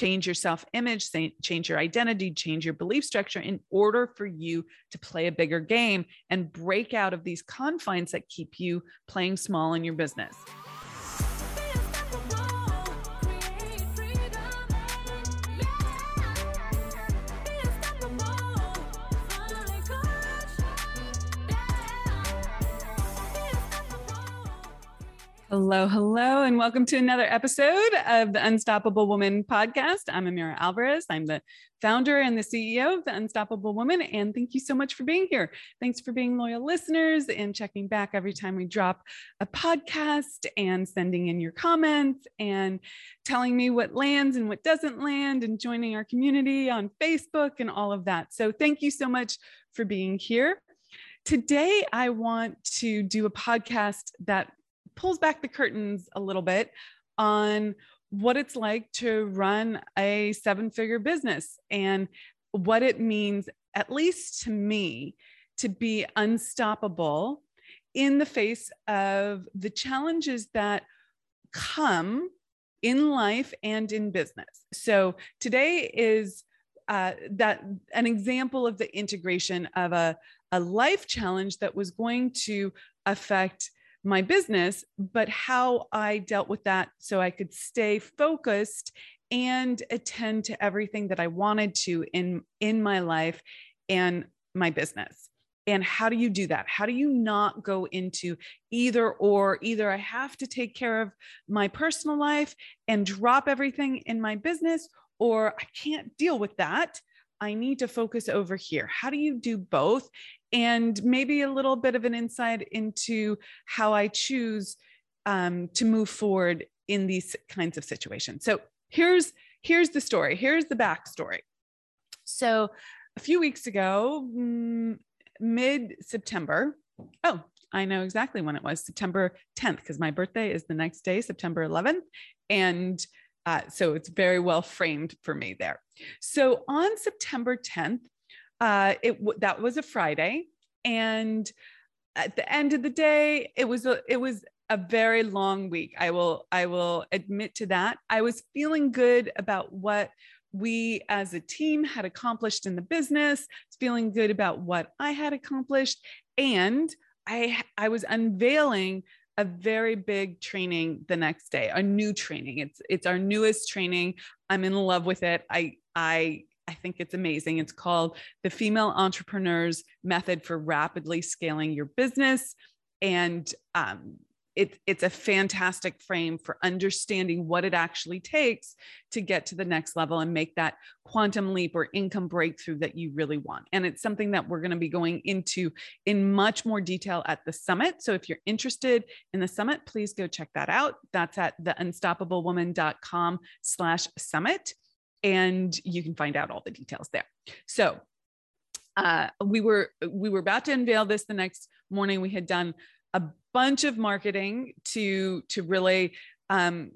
change your self image, change your identity, change your belief structure in order for you to play a bigger game and break out of these confines that keep you playing small in your business. Hello, hello, and welcome to another episode of the Unstoppable Woman podcast. I'm Amira Alvarez. I'm the founder and the CEO of the Unstoppable Woman. And thank you so much for being here. Thanks for being loyal listeners and checking back every time we drop a podcast and sending in your comments and telling me what lands and what doesn't land and joining our community on Facebook and all of that. So thank you so much for being here. Today, I want to do a podcast that pulls back the curtains a little bit on what it's like to run a seven figure business and what it means, at least to me, to be unstoppable in the face of the challenges that come in life and in business. So today is uh, that an example of the integration of a, a life challenge that was going to affect my business, but how I dealt with that so I could stay focused and attend to everything that I wanted to in in my life and my business. And how do you do that? How do you not go into either or? Either I have to take care of my personal life and drop everything in my business, or I can't deal with that. I need to focus over here. How do you do both? and maybe a little bit of an insight into how I choose um, to move forward in these kinds of situations. So here's here's the story. Here's the backstory. So a few weeks ago, mm, mid September. Oh, I know exactly when it was September 10th because my birthday is the next day, September 11th, and uh, so it's very well framed for me there. So on September 10th, uh, it that was a Friday, and at the end of the day, it was a it was a very long week. I will I will admit to that. I was feeling good about what we as a team had accomplished in the business, feeling good about what I had accomplished, and I I was unveiling a very big training the next day, a new training. It's it's our newest training. I'm in love with it. I I I think it's amazing. It's called the Female Entrepreneurs Method for Rapidly Scaling Your Business. And um, it, it's a fantastic frame for understanding what it actually takes to get to the next level and make that quantum leap or income breakthrough that you really want. And it's something that we're going to be going into in much more detail at the summit. So if you're interested in the summit, please go check that out. That's at theunstoppablewoman.com slash summit and you can find out all the details there. So uh, we were we were about to unveil this the next morning. We had done a bunch of marketing to to really um,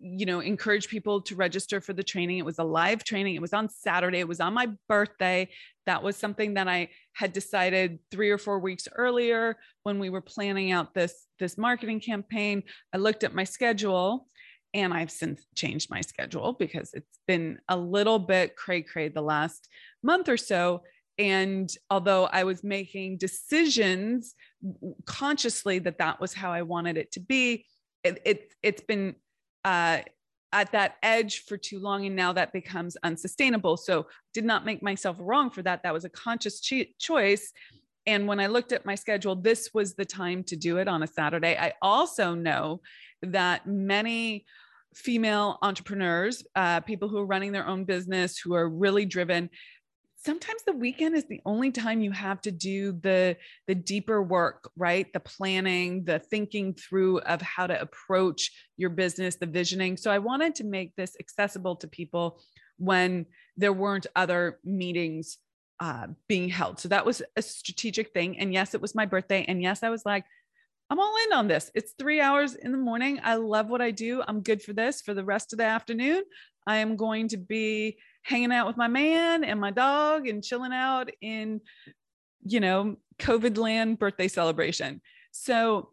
you know encourage people to register for the training. It was a live training. It was on Saturday. It was on my birthday. That was something that I had decided three or four weeks earlier when we were planning out this this marketing campaign. I looked at my schedule and I've since changed my schedule because it's been a little bit cray cray the last month or so. And although I was making decisions consciously that that was how I wanted it to be, it, it, has been uh, at that edge for too long. And now that becomes unsustainable. So did not make myself wrong for that. That was a conscious cho- choice. And when I looked at my schedule, this was the time to do it on a Saturday. I also know that many female entrepreneurs, uh, people who are running their own business, who are really driven, sometimes the weekend is the only time you have to do the the deeper work right the planning the thinking through of how to approach your business the visioning so i wanted to make this accessible to people when there weren't other meetings uh, being held so that was a strategic thing and yes it was my birthday and yes i was like I'm all in on this. It's three hours in the morning. I love what I do. I'm good for this for the rest of the afternoon. I am going to be hanging out with my man and my dog and chilling out in, you know, COVID land birthday celebration. So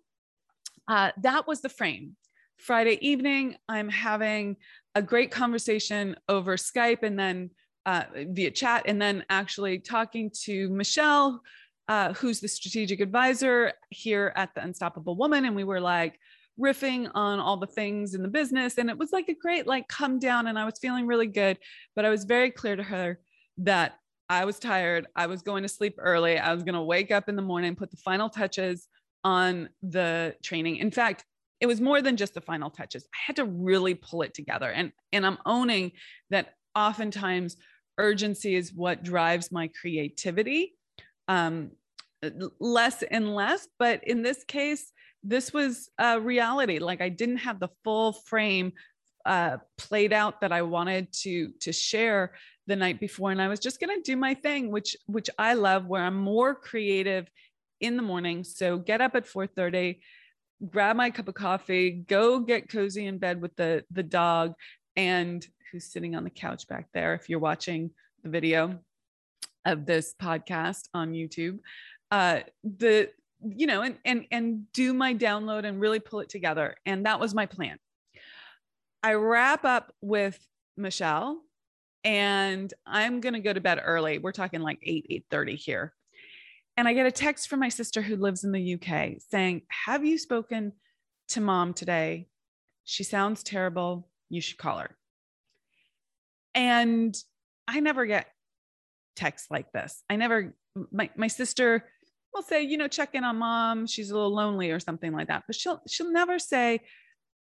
uh, that was the frame. Friday evening, I'm having a great conversation over Skype and then uh, via chat, and then actually talking to Michelle, uh, who's the strategic advisor here at the Unstoppable Woman. And we were like, riffing on all the things in the business and it was like a great like come down and I was feeling really good but I was very clear to her that I was tired I was going to sleep early I was going to wake up in the morning put the final touches on the training. In fact it was more than just the final touches. I had to really pull it together and and I'm owning that oftentimes urgency is what drives my creativity um less and less but in this case this was a reality. Like I didn't have the full frame uh, played out that I wanted to to share the night before, and I was just gonna do my thing, which which I love, where I'm more creative in the morning. So get up at 4:30, grab my cup of coffee, go get cozy in bed with the the dog, and who's sitting on the couch back there. If you're watching the video of this podcast on YouTube, uh, the you know, and and and do my download and really pull it together. And that was my plan. I wrap up with Michelle and I'm going to go to bed early. We're talking like 8 8:30 here. And I get a text from my sister who lives in the UK saying, "Have you spoken to mom today? She sounds terrible. You should call her." And I never get texts like this. I never my my sister will say, you know, check in on mom. She's a little lonely or something like that. But she'll she'll never say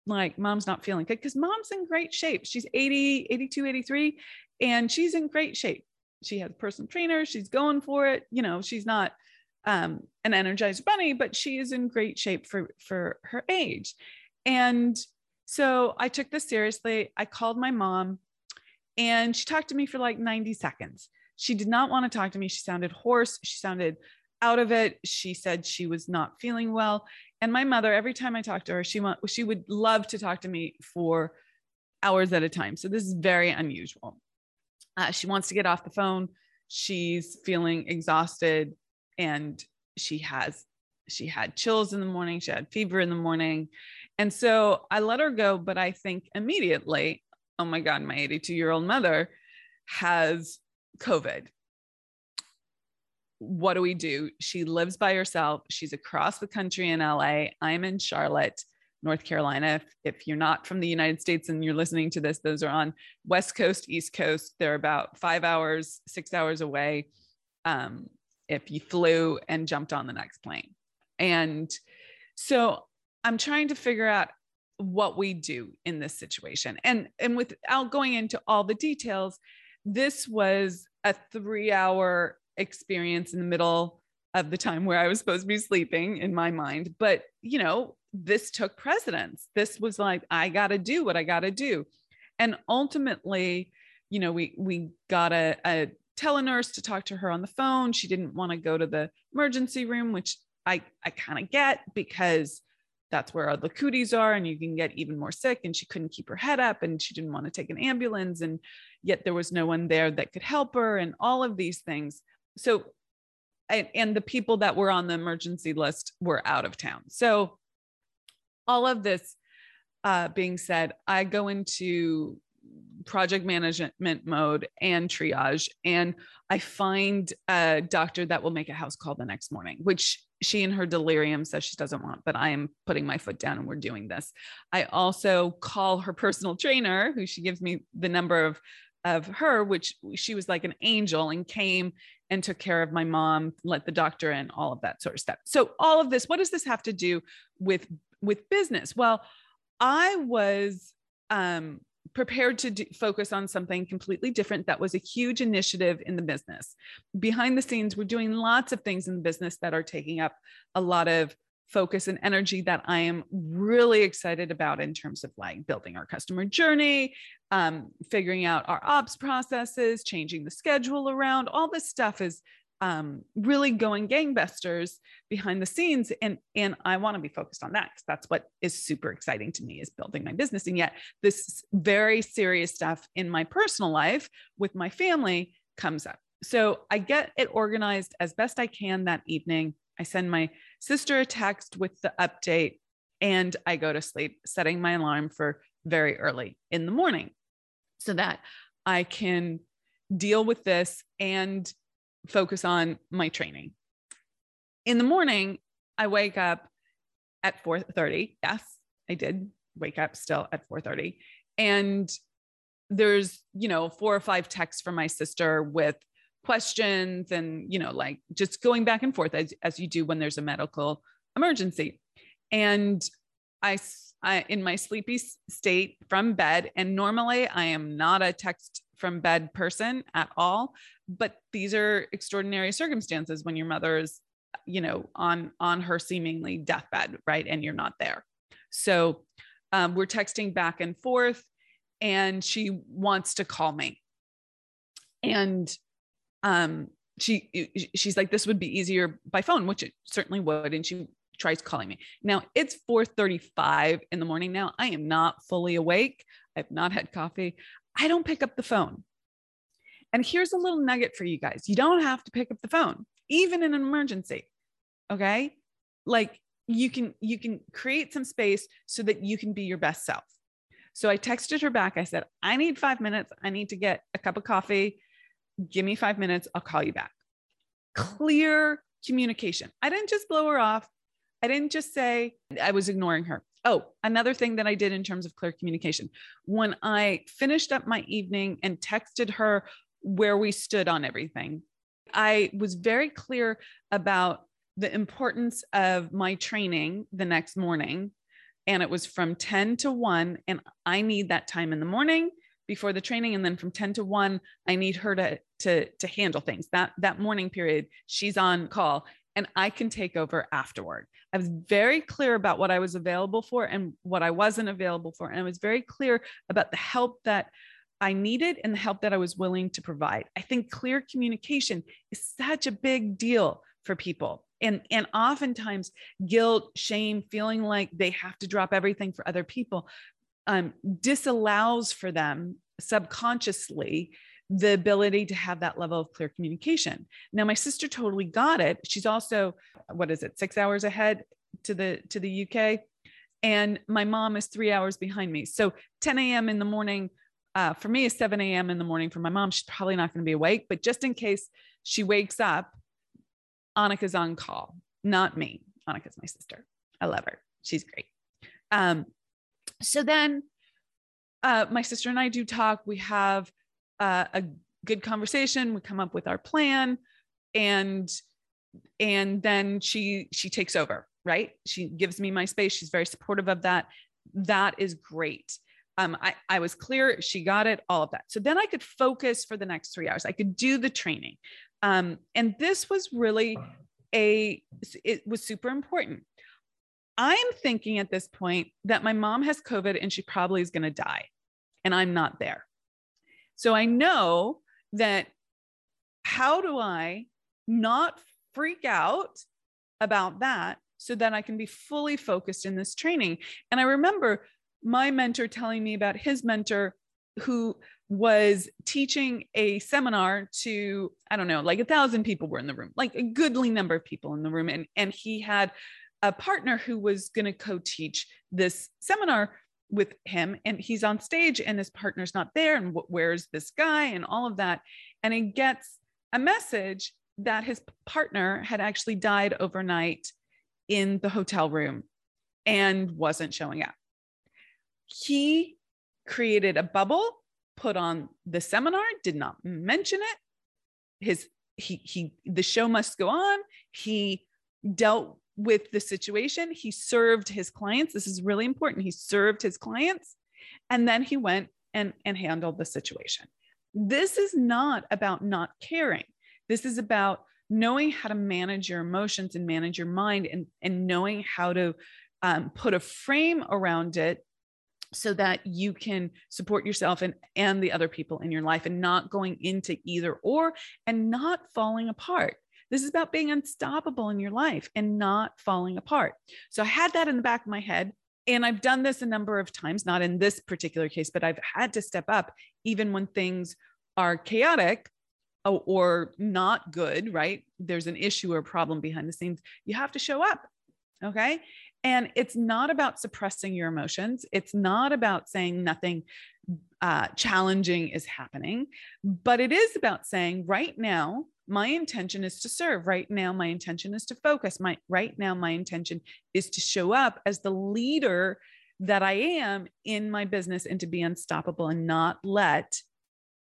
like mom's not feeling good because mom's in great shape. She's 80, 82, 83 and she's in great shape. She has a personal trainer, she's going for it. You know, she's not um, an energized bunny, but she is in great shape for for her age. And so I took this seriously. I called my mom and she talked to me for like 90 seconds. She did not want to talk to me. She sounded hoarse. She sounded out of it. She said she was not feeling well. And my mother, every time I talked to her, she want, she would love to talk to me for hours at a time. So this is very unusual. Uh, she wants to get off the phone. She's feeling exhausted and she has she had chills in the morning, she had fever in the morning. And so I let her go, but I think immediately, oh my God, my 82 year old mother has COVID what do we do? She lives by herself. She's across the country in LA. I'm in Charlotte, North Carolina. If, if, you're not from the United States and you're listening to this, those are on West Coast, East Coast. They're about five hours, six hours away. Um, if you flew and jumped on the next plane. And so I'm trying to figure out what we do in this situation. And, and without going into all the details, this was a three hour experience in the middle of the time where I was supposed to be sleeping in my mind. But, you know, this took precedence. This was like, I got to do what I got to do. And ultimately, you know, we, we got a, a telenurse to talk to her on the phone. She didn't want to go to the emergency room, which I, I kind of get because that's where all the cooties are and you can get even more sick. And she couldn't keep her head up and she didn't want to take an ambulance. And yet there was no one there that could help her and all of these things so and, and the people that were on the emergency list were out of town. So all of this uh, being said, I go into project management mode and triage, and I find a doctor that will make a house call the next morning, which she in her delirium says she doesn't want, but I am putting my foot down and we're doing this. I also call her personal trainer, who she gives me the number of of her, which she was like an angel and came and took care of my mom, let the doctor in, all of that sort of stuff. So all of this, what does this have to do with with business? Well, I was um, prepared to do, focus on something completely different that was a huge initiative in the business. Behind the scenes, we're doing lots of things in the business that are taking up a lot of focus and energy that I am really excited about in terms of like building our customer journey, um, figuring out our ops processes, changing the schedule around. All this stuff is um, really going gangbusters behind the scenes, and and I want to be focused on that because that's what is super exciting to me is building my business. And yet, this very serious stuff in my personal life with my family comes up. So I get it organized as best I can that evening. I send my sister a text with the update. and I go to sleep, setting my alarm for very early in the morning so that I can deal with this and focus on my training. In the morning, I wake up at 4:30. Yes, I did wake up still at 4:30. And there's, you know, four or five texts from my sister with questions and, you know, like just going back and forth as, as you do when there's a medical emergency. And I, I, in my sleepy state from bed, and normally I am not a text from bed person at all, but these are extraordinary circumstances when your mother is, you know, on on her seemingly deathbed, right, and you're not there. So um, we're texting back and forth, and she wants to call me, and um, she she's like, this would be easier by phone, which it certainly would, and she tries calling me. Now it's 4:35 in the morning now. I am not fully awake. I've not had coffee. I don't pick up the phone. And here's a little nugget for you guys. You don't have to pick up the phone even in an emergency. Okay? Like you can you can create some space so that you can be your best self. So I texted her back. I said, "I need 5 minutes. I need to get a cup of coffee. Give me 5 minutes. I'll call you back." Clear communication. I didn't just blow her off. I didn't just say I was ignoring her. Oh, another thing that I did in terms of clear communication. When I finished up my evening and texted her where we stood on everything, I was very clear about the importance of my training the next morning. And it was from 10 to 1. And I need that time in the morning before the training. And then from 10 to 1, I need her to, to, to handle things. That that morning period, she's on call and I can take over afterward. I was very clear about what I was available for and what I wasn't available for. And I was very clear about the help that I needed and the help that I was willing to provide. I think clear communication is such a big deal for people. And, and oftentimes, guilt, shame, feeling like they have to drop everything for other people um, disallows for them subconsciously the ability to have that level of clear communication. Now my sister totally got it. She's also what is it? 6 hours ahead to the to the UK and my mom is 3 hours behind me. So 10 a.m. in the morning uh, for me is 7 a.m. in the morning for my mom. She's probably not going to be awake, but just in case she wakes up, Annika's on call, not me. Annika's my sister. I love her. She's great. Um, so then uh, my sister and I do talk. We have uh, a good conversation. We come up with our plan and and then she she takes over right? She gives me my space. She's very supportive of that. That is great. Um, I, I was clear. She got it all of that. So then i could focus for the next three hours. I could do the training. Um, and this was really a it was super important i'm thinking at this point that my mom has covid and she probably is going to die and i'm not there so I know that how do I not freak out about that so that I can be fully focused in this training? And I remember my mentor telling me about his mentor who was teaching a seminar to i don't know like a thousand people were in the room like a goodly number of people in the room and and he had a partner who was going to co-teach this seminar with him and he's on stage and his partner's not there and where's this guy and all of that. And he gets a message that his partner had actually died overnight in the hotel room and wasn't showing up. He created a bubble put on the seminar did not mention it. His he he the show must go on. He dealt with the situation. He served his clients. This is really important. He served his clients and then he went and, and handled the situation. This is not about not caring. This is about knowing how to manage your emotions and manage your mind and, and knowing how to um, put a frame around it so that you can support yourself and, and the other people in your life and not going into either or and not falling apart. This is about being unstoppable in your life and not falling apart. So I had that in the back of my head. And I've done this a number of times, not in this particular case, but I've had to step up even when things are chaotic or not good, right? There's an issue or problem behind the scenes. You have to show up. Okay. And it's not about suppressing your emotions. It's not about saying nothing uh, challenging is happening, but it is about saying right now, my intention is to serve. Right now, my intention is to focus. My right now, my intention is to show up as the leader that I am in my business and to be unstoppable and not let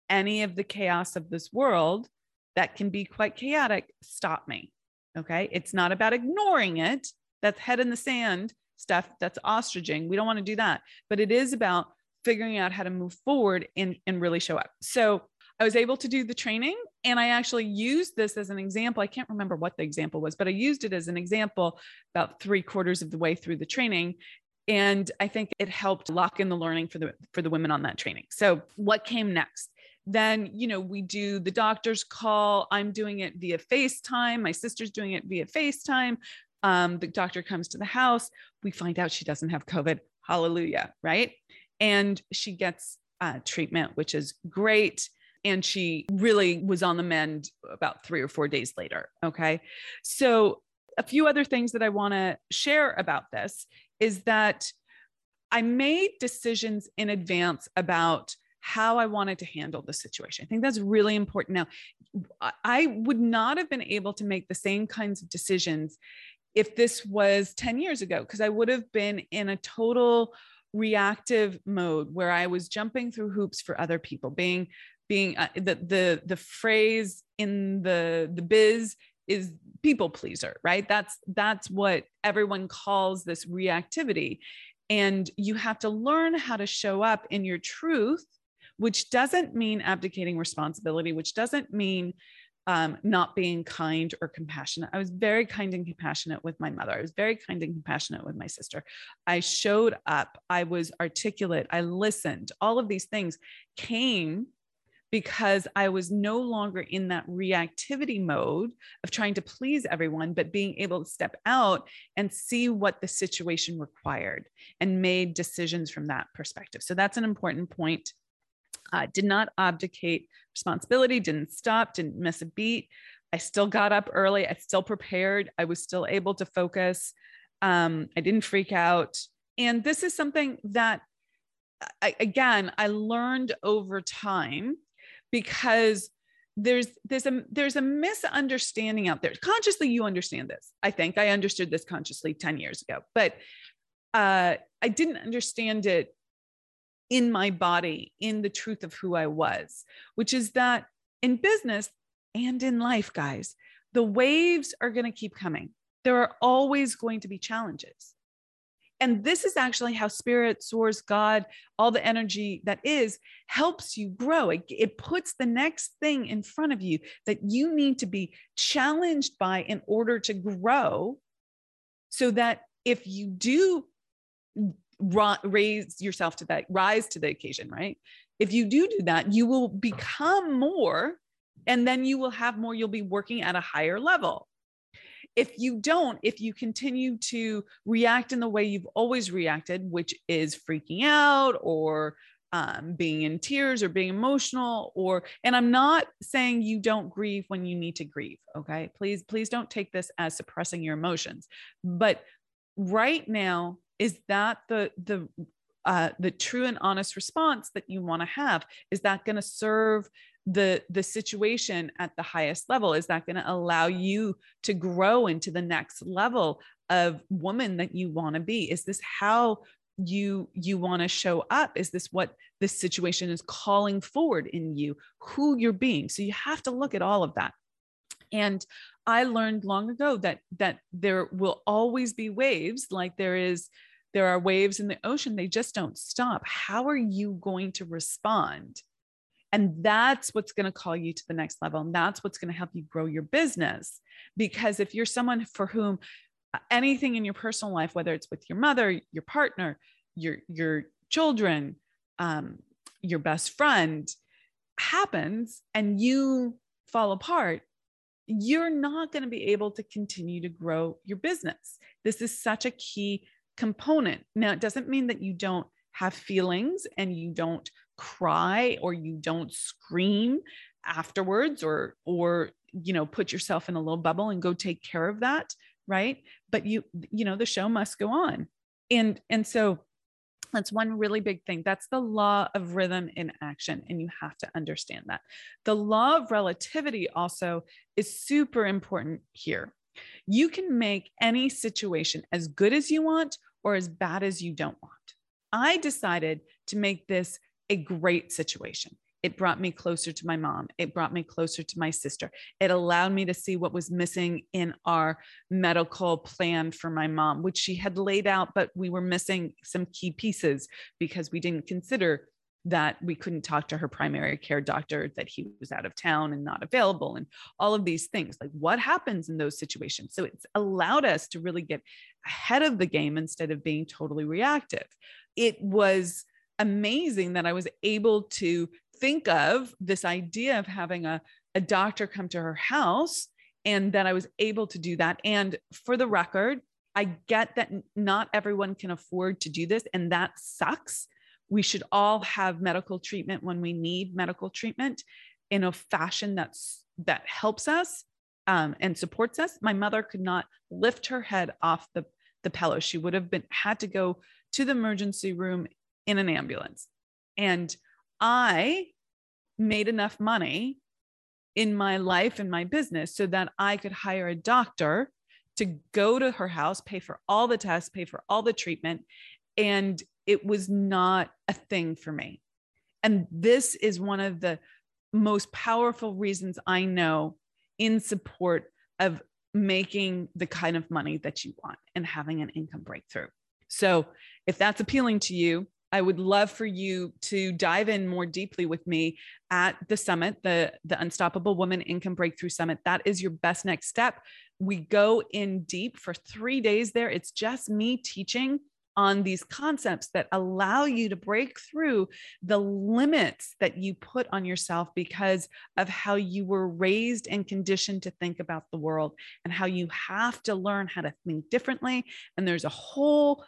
any of the chaos of this world that can be quite chaotic stop me. Okay. It's not about ignoring it. That's head in the sand stuff. That's ostriching. We don't want to do that. But it is about figuring out how to move forward and, and really show up. So I was able to do the training and I actually used this as an example. I can't remember what the example was, but I used it as an example about three quarters of the way through the training. And I think it helped lock in the learning for the for the women on that training. So what came next? Then, you know, we do the doctor's call. I'm doing it via FaceTime. My sister's doing it via FaceTime. Um, the doctor comes to the house. We find out she doesn't have COVID. Hallelujah. Right. And she gets uh, treatment, which is great. And she really was on the mend about three or four days later. Okay. So, a few other things that I want to share about this is that I made decisions in advance about how I wanted to handle the situation. I think that's really important. Now, I would not have been able to make the same kinds of decisions if this was 10 years ago, because I would have been in a total reactive mode where I was jumping through hoops for other people, being being uh, the the the phrase in the the biz is people pleaser, right? That's that's what everyone calls this reactivity. And you have to learn how to show up in your truth, which doesn't mean abdicating responsibility, which doesn't mean um, not being kind or compassionate. I was very kind and compassionate with my mother. I was very kind and compassionate with my sister. I showed up. I was articulate. I listened. All of these things came because I was no longer in that reactivity mode of trying to please everyone, but being able to step out and see what the situation required and made decisions from that perspective. So that's an important point uh, did not abdicate responsibility, didn't stop, didn't miss a beat. I still got up early. I still prepared. I was still able to focus. Um, I didn't freak out. And this is something that, I, again, I learned over time because there's there's a there's a misunderstanding out there consciously you understand this i think i understood this consciously 10 years ago but uh, i didn't understand it in my body, in the truth of who I was, which is that in business and in life, guys, the waves are going to keep coming. There are always going to be challenges. And this is actually how spirit, source, God, all the energy that is helps you grow. It, it puts the next thing in front of you that you need to be challenged by in order to grow. So that if you do raise yourself to that, rise to the occasion, right? If you do do that, you will become more and then you will have more, you'll be working at a higher level. If you don't, if you continue to react in the way you've always reacted, which is freaking out or um, being in tears or being emotional or and i'm not saying you don't grieve when you need to grieve okay? Please please don't take this as suppressing your emotions. But right now is that the the uh, the true and honest response that you want to have? Is that going to serve the the situation at the highest level is that going to allow you to grow into the next level of woman that you want to be is this how you you want to show up is this what this situation is calling forward in you who you're being so you have to look at all of that and i learned long ago that that there will always be waves like there is there are waves in the ocean, they just don't stop. How are you going to respond? And that's what's going to call you to the next level. And that's what's going to help you grow your business. Because if you're someone for whom uh, anything in your personal life, whether it's with your mother, your partner, your, your children, um, your best friend, happens and you fall apart, you're not going to be able to continue to grow your business. This is such a key component. Now, it doesn't mean that you don't have feelings and you don't cry or you don't scream afterwards or or you know put yourself in a little bubble and go take care of that right? But you, you know, the show must go on. And, and so that's one really big thing. That's the law of rhythm in action. And you have to understand that. The law of relativity also is super important here. You can make any situation as good as you want or as bad as you don't want. I decided to make this a great situation. It brought me closer to my mom. It brought me closer to my sister. It allowed me to see what was missing in our medical plan for my mom, which she had laid out, but we were missing some key pieces because we didn't consider that we couldn't talk to her primary care doctor, that he was out of town and not available, and all of these things. Like, what happens in those situations? So, it's allowed us to really get ahead of the game instead of being totally reactive. It was amazing that I was able to think of this idea of having a, a doctor come to her house and that I was able to do that. And for the record, I get that not everyone can afford to do this, and that sucks. We should all have medical treatment when we need medical treatment in a fashion that's that helps us um, and supports us. My mother could not lift her head off the the pillow. She would have been had to go to the emergency room in an ambulance. And I made enough money in my life and my business so that I could hire a doctor to go to her house, pay for all the tests, pay for all the treatment. And it was not a thing for me. And this is one of the most powerful reasons I know in support of making the kind of money that you want and having an income breakthrough. So, if that's appealing to you, I would love for you to dive in more deeply with me at the summit, the, the Unstoppable Woman Income Breakthrough Summit. That is your best next step. We go in deep for three days there. It's just me teaching on these concepts that allow you to break through the limits that you put on yourself because of how you were raised and conditioned to think about the world and how you have to learn how to think differently. And there's a whole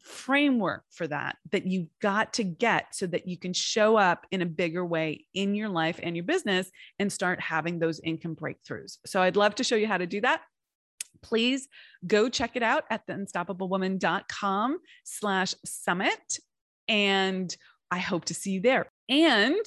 framework for that that you've got to get so that you can show up in a bigger way in your life and your business and start having those income breakthroughs. So I'd love to show you how to do that. Please go check it out at theunstoppablewoman.com slash summit. And I hope to see you there. And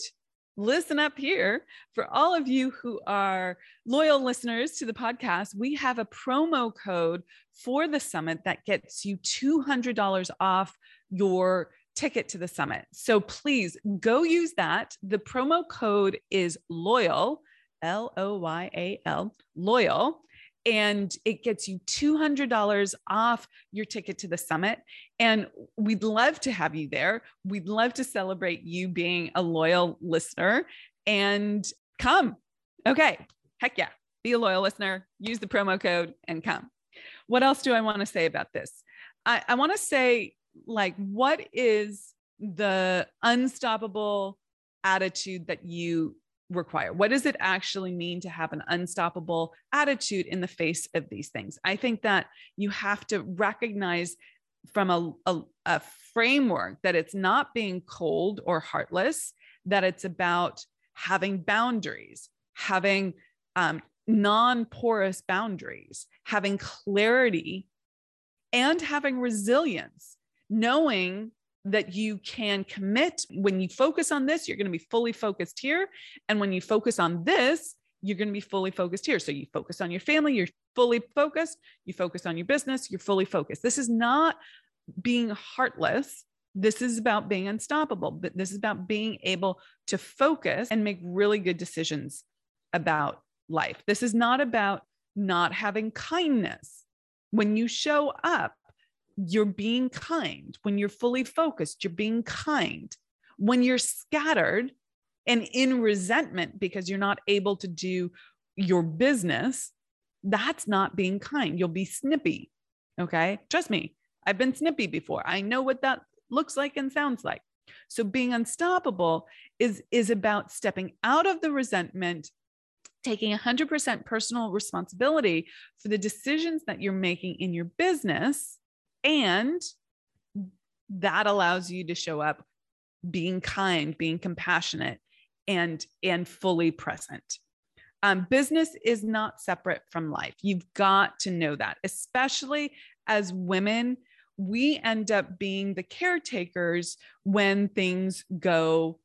listen up here for all of you who are loyal listeners to the podcast we have a promo code for the summit that gets you $200 off your ticket to the summit so please go use that the promo code is loyal L O Y A L, loyal and it gets you $200 off your ticket to the summit. And we'd love to have you there. We'd love to celebrate you being a loyal listener and come. Okay. Heck yeah. Be a loyal listener, use the promo code and come. What else do I want to say about this? I, I want to say, like, what is the unstoppable attitude that you require? What does it actually mean to have an unstoppable attitude in the face of these things? I think that you have to recognize from a, a, a framework that it's not being cold or heartless, that it's about having boundaries, having um, non porous boundaries, having clarity, and having resilience, knowing that you can commit. When you focus on this you're going to be fully focused here. And when you focus on this you're going to be fully focused here. So you focus on your family you're fully focused. You focus on your business you're fully focused. This is not being heartless. This is about being unstoppable but this is about being able to focus and make really good decisions about life this is not about not having kindness when you show up you're being kind. When you're fully focused, you're being kind. When you're scattered and in resentment because you're not able to do your business, that's not being kind. You'll be snippy. Okay. Trust me, I've been snippy before. I know what that looks like and sounds like. So being unstoppable is, is about stepping out of the resentment, taking 100% personal responsibility for the decisions that you're making in your business and that allows you to show up being kind, being compassionate, and and fully present. Um, business is not separate from life. You've got to know that, especially as women. We end up being the caretakers when things go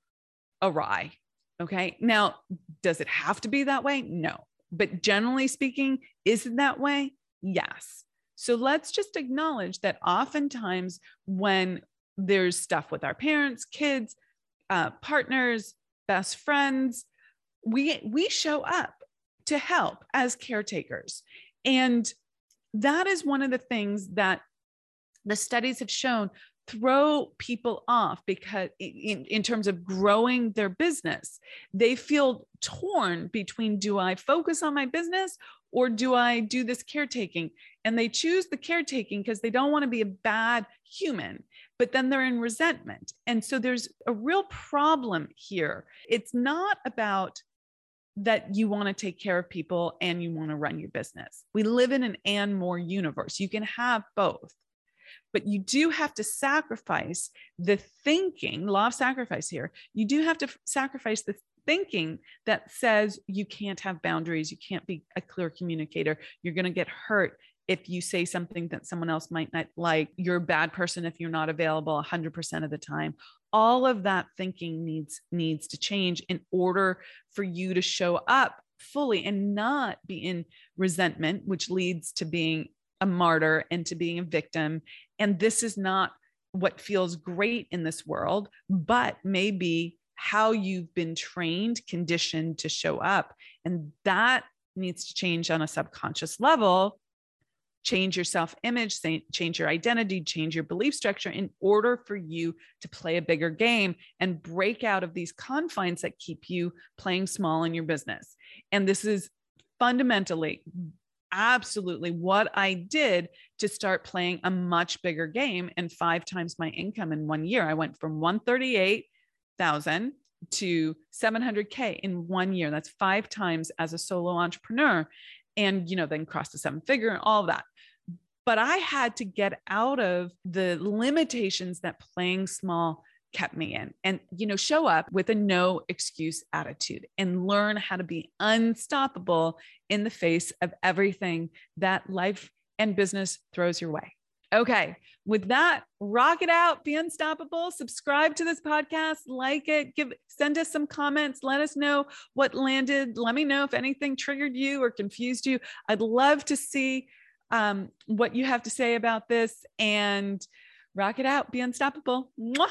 awry. Okay. Now, does it have to be that way? No. But generally speaking, is it that way? Yes. So let's just acknowledge that oftentimes when there's stuff with our parents, kids, uh, partners, best friends, we we show up to help as caretakers, and that is one of the things that the studies have shown throw people off because in, in terms of growing their business. They feel torn between do i focus on my business or do i do this caretaking? And they choose the caretaking because they don't want to be a bad human but then they're in resentment. And so there's a real problem here. It's not about that you want to take care of people and you want to run your business. We live in an and more universe. You can have both but you do have to sacrifice the thinking, law of sacrifice here. You do have to sacrifice the thinking that says you can't have boundaries, you can't be a clear communicator, you're going to get hurt if you say something that someone else might not like, you're a bad person if you're not available 100% of the time. All of that thinking needs needs to change in order for you to show up fully and not be in resentment, which leads to being a martyr and to being a victim. And this is not what feels great in this world, but maybe how you've been trained, conditioned to show up. And that needs to change on a subconscious level. Change your self image, change your identity, change your belief structure in order for you to play a bigger game and break out of these confines that keep you playing small in your business. And this is fundamentally absolutely what I did to start playing a much bigger game and five times my income in one year. I went from 138,000 to 700K in one year. That's five times as a solo entrepreneur. And, you know, then crossed the seven figure and all of that. But I had to get out of the limitations that playing small kept me in and you know show up with a no excuse attitude and learn how to be unstoppable in the face of everything that life and business throws your way. Okay with that rock it out be unstoppable subscribe to this podcast like it give send us some comments let us know what landed let me know if anything triggered you or confused you. I'd love to see um, what you have to say about this and rock it out be unstoppable. Mwah!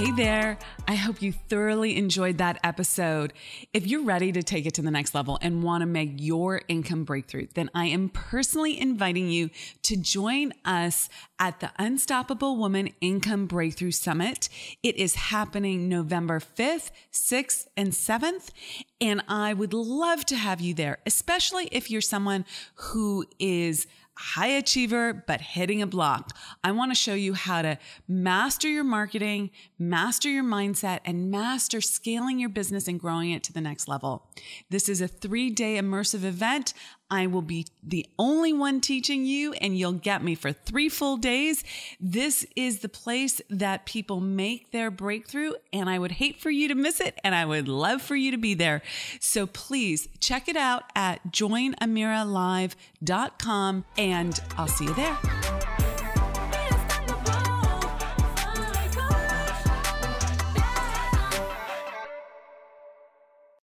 Hey there. I hope you thoroughly enjoyed that episode. If you're ready to take it to the next level and want to make your income breakthrough, then I am personally inviting you to join us at the Unstoppable Woman Income Breakthrough Summit. It is happening November 5th, 6th, and 7th. And I would love to have you there, especially if you're someone who is high achiever, but hitting a block. I want to show you how to master your marketing, master your mindset, and master scaling your business and growing it to the next level. This is a three day immersive event. I will be the only one teaching you, and you'll get me for three full days. This is the place that people make their breakthrough, and I would hate for you to miss it, and I would love for you to be there. So please check it out at joinamiralive.com, and I'll see you there.